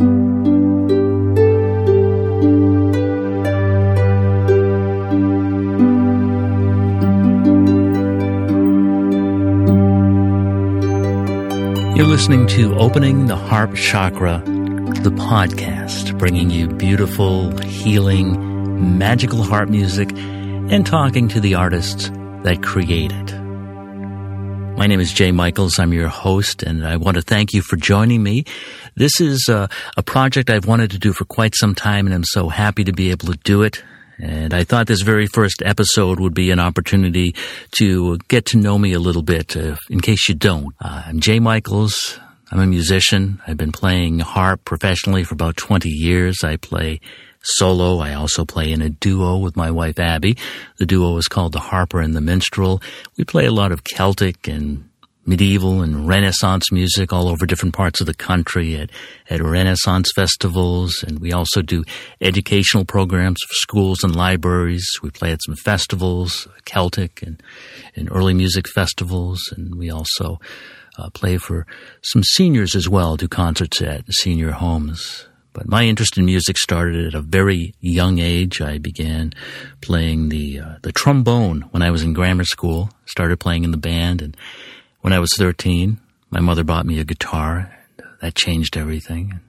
You're listening to Opening the Harp Chakra, the podcast, bringing you beautiful, healing, magical harp music and talking to the artists that create it. My name is Jay Michaels. I'm your host, and I want to thank you for joining me. This is a, a project I've wanted to do for quite some time, and I'm so happy to be able to do it. And I thought this very first episode would be an opportunity to get to know me a little bit, uh, in case you don't. Uh, I'm Jay Michaels. I'm a musician. I've been playing harp professionally for about 20 years. I play solo. I also play in a duo with my wife Abby. The duo is called The Harper and the Minstrel. We play a lot of Celtic and medieval and Renaissance music all over different parts of the country at, at Renaissance festivals. And we also do educational programs for schools and libraries. We play at some festivals, Celtic and, and early music festivals. And we also uh, play for some seniors as well, do concerts at senior homes. But my interest in music started at a very young age. I began playing the uh, the trombone when I was in grammar school. Started playing in the band, and when I was 13, my mother bought me a guitar. And that changed everything. And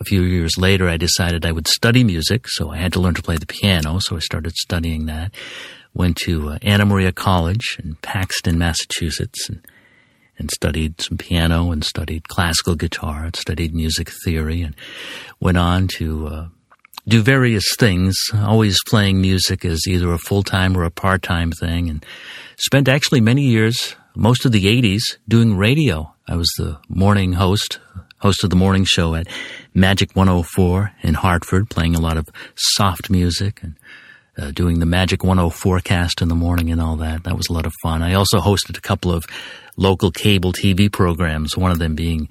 A few years later, I decided I would study music, so I had to learn to play the piano. So I started studying that. Went to uh, Anna Maria College in Paxton, Massachusetts, and and studied some piano and studied classical guitar and studied music theory and went on to uh, do various things, always playing music as either a full time or a part time thing, and spent actually many years most of the 80s doing radio. I was the morning host, host of the morning show at Magic 104 in Hartford, playing a lot of soft music and uh, doing the Magic 104 forecast in the morning and all that. That was a lot of fun. I also hosted a couple of local cable TV programs, one of them being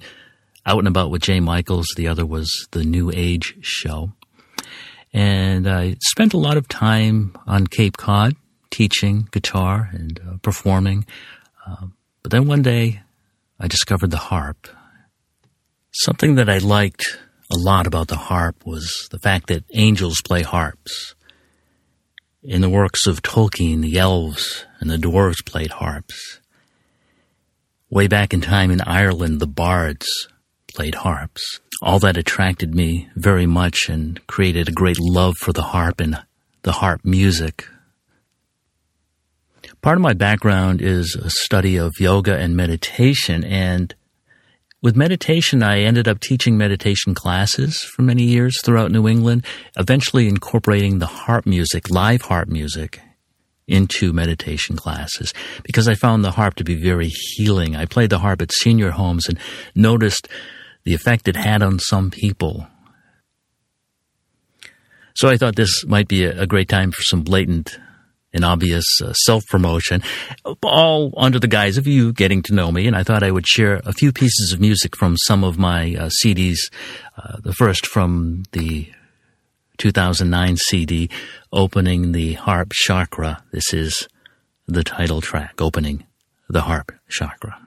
Out and About with Jay Michaels, the other was the New Age Show. And I spent a lot of time on Cape Cod teaching guitar and uh, performing. Um, but then one day, I discovered the harp. Something that I liked a lot about the harp was the fact that angels play harps. In the works of Tolkien, the elves and the dwarves played harps. Way back in time in Ireland, the bards played harps. All that attracted me very much and created a great love for the harp and the harp music Part of my background is a study of yoga and meditation. And with meditation, I ended up teaching meditation classes for many years throughout New England, eventually incorporating the harp music, live harp music, into meditation classes because I found the harp to be very healing. I played the harp at senior homes and noticed the effect it had on some people. So I thought this might be a, great time for some blatant an obvious uh, self promotion, all under the guise of you getting to know me. And I thought I would share a few pieces of music from some of my uh, CDs. Uh, the first from the 2009 CD, Opening the Harp Chakra. This is the title track, Opening the Harp Chakra.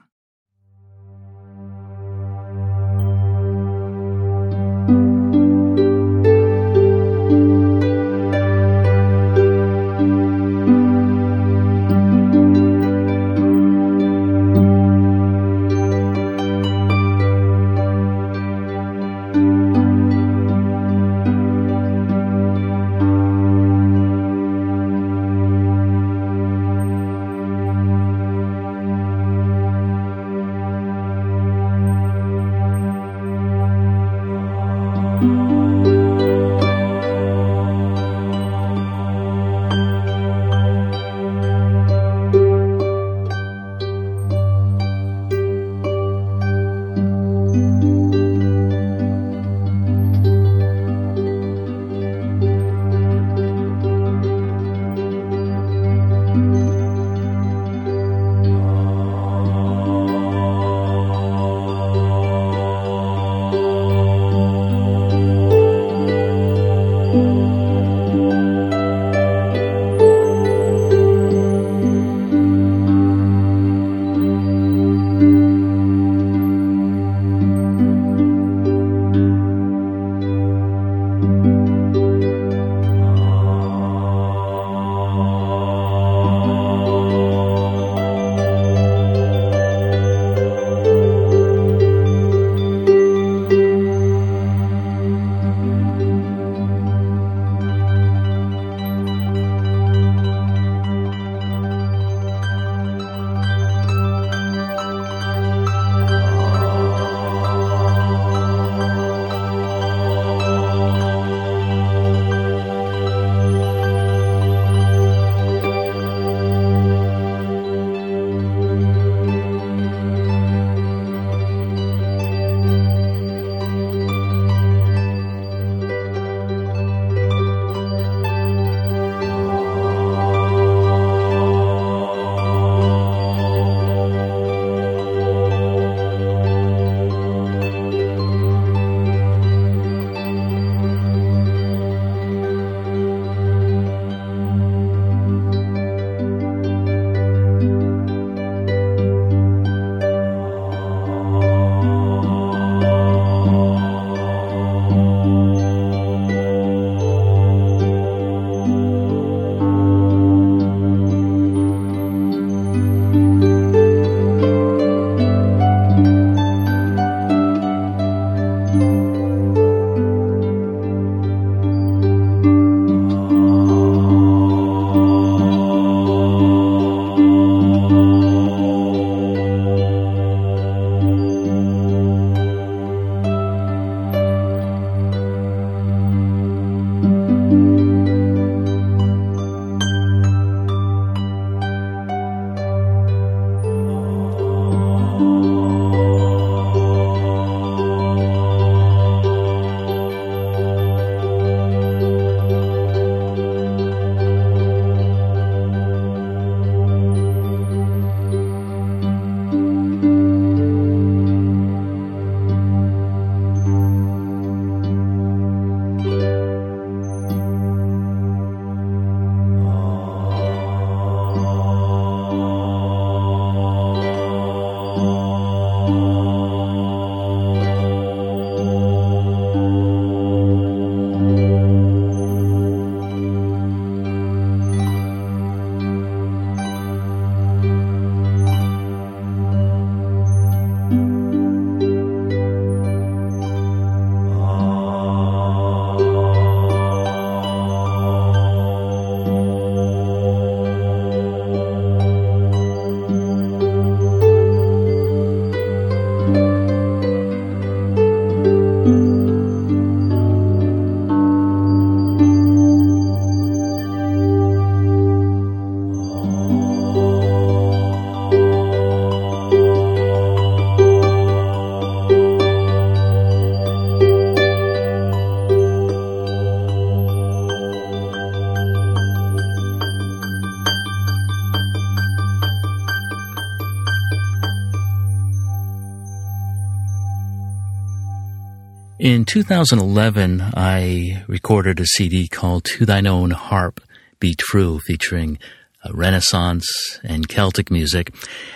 In 2011, I recorded a CD called To Thine Own Harp Be True, featuring uh, Renaissance and Celtic music.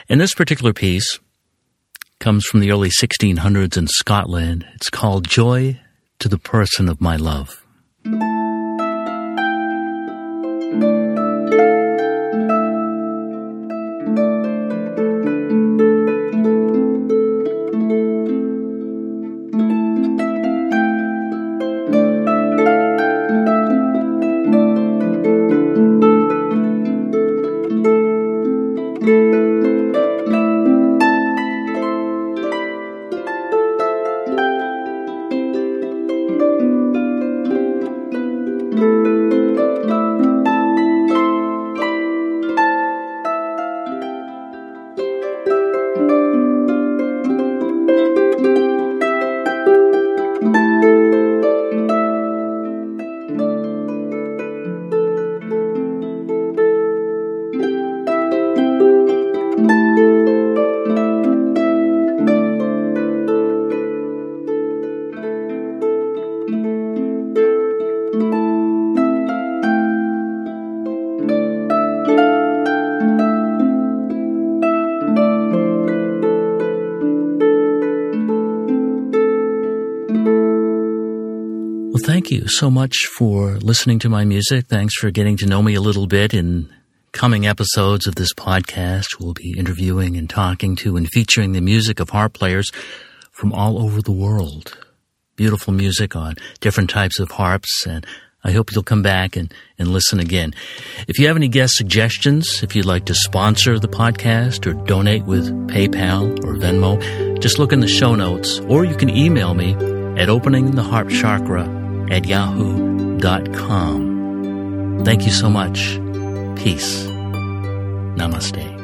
And this particular piece comes from the early 1600s in Scotland. It's called Joy to the Person of My Love. You so much for listening to my music. Thanks for getting to know me a little bit. In coming episodes of this podcast, we'll be interviewing and talking to and featuring the music of harp players from all over the world. Beautiful music on different types of harps and I hope you'll come back and, and listen again. If you have any guest suggestions, if you'd like to sponsor the podcast or donate with PayPal or Venmo, just look in the show notes or you can email me at openingtheharpchakra at yahoo.com. Thank you so much. Peace. Namaste.